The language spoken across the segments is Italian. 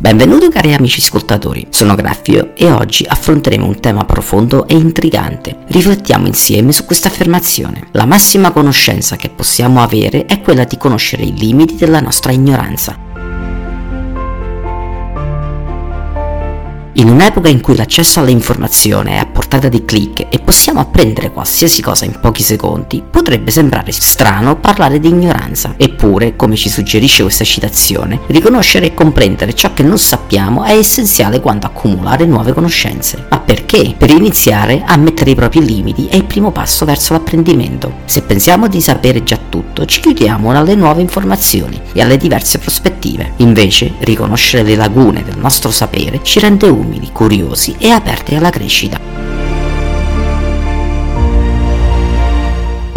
Benvenuti cari amici ascoltatori, sono Graffio e oggi affronteremo un tema profondo e intrigante. Riflettiamo insieme su questa affermazione. La massima conoscenza che possiamo avere è quella di conoscere i limiti della nostra ignoranza. In un'epoca in cui l'accesso all'informazione è a portata di clic e possiamo apprendere qualsiasi cosa in pochi secondi, potrebbe sembrare strano parlare di ignoranza. Eppure, come ci suggerisce questa citazione, riconoscere e comprendere ciò che non sappiamo è essenziale quando accumulare nuove conoscenze. Ma perché? Per iniziare a mettere i propri limiti è il primo passo verso l'apprendimento. Se pensiamo di sapere già tutto, ci chiudiamo alle nuove informazioni e alle diverse prospettive. Invece, riconoscere le lagune del nostro sapere ci rende umili umili, curiosi e aperti alla crescita.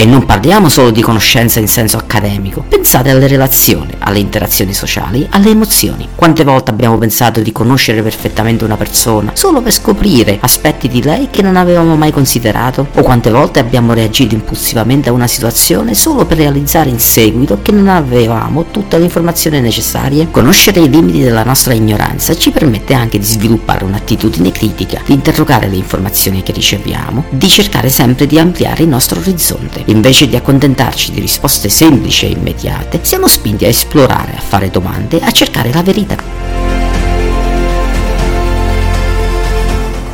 E non parliamo solo di conoscenza in senso accademico, pensate alle relazioni, alle interazioni sociali, alle emozioni. Quante volte abbiamo pensato di conoscere perfettamente una persona solo per scoprire aspetti di lei che non avevamo mai considerato? O quante volte abbiamo reagito impulsivamente a una situazione solo per realizzare in seguito che non avevamo tutte le informazioni necessarie? Conoscere i limiti della nostra ignoranza ci permette anche di sviluppare un'attitudine critica, di interrogare le informazioni che riceviamo, di cercare sempre di ampliare il nostro orizzonte Invece di accontentarci di risposte semplici e immediate, siamo spinti a esplorare, a fare domande, a cercare la verità.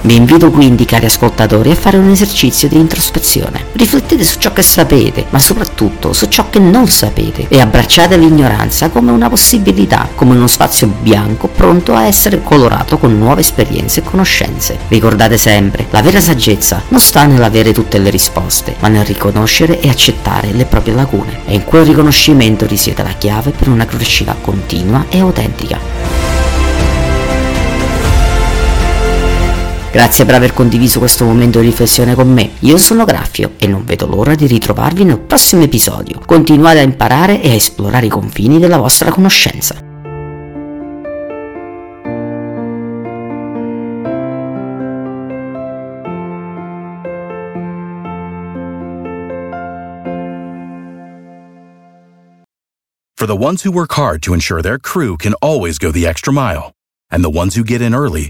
Vi invito quindi, cari ascoltatori, a fare un esercizio di introspezione. Riflettete su ciò che sapete, ma soprattutto su ciò che non sapete e abbracciate l'ignoranza come una possibilità, come uno spazio bianco pronto a essere colorato con nuove esperienze e conoscenze. Ricordate sempre, la vera saggezza non sta nell'avere tutte le risposte, ma nel riconoscere e accettare le proprie lacune. E in quel riconoscimento risiede la chiave per una crescita continua e autentica. Grazie per aver condiviso questo momento di riflessione con me. Io sono Graffio e non vedo l'ora di ritrovarvi nel prossimo episodio. Continuate a imparare e a esplorare i confini della vostra conoscenza. For the ones who work hard to ensure their crew can always go the extra mile, and the ones who get in early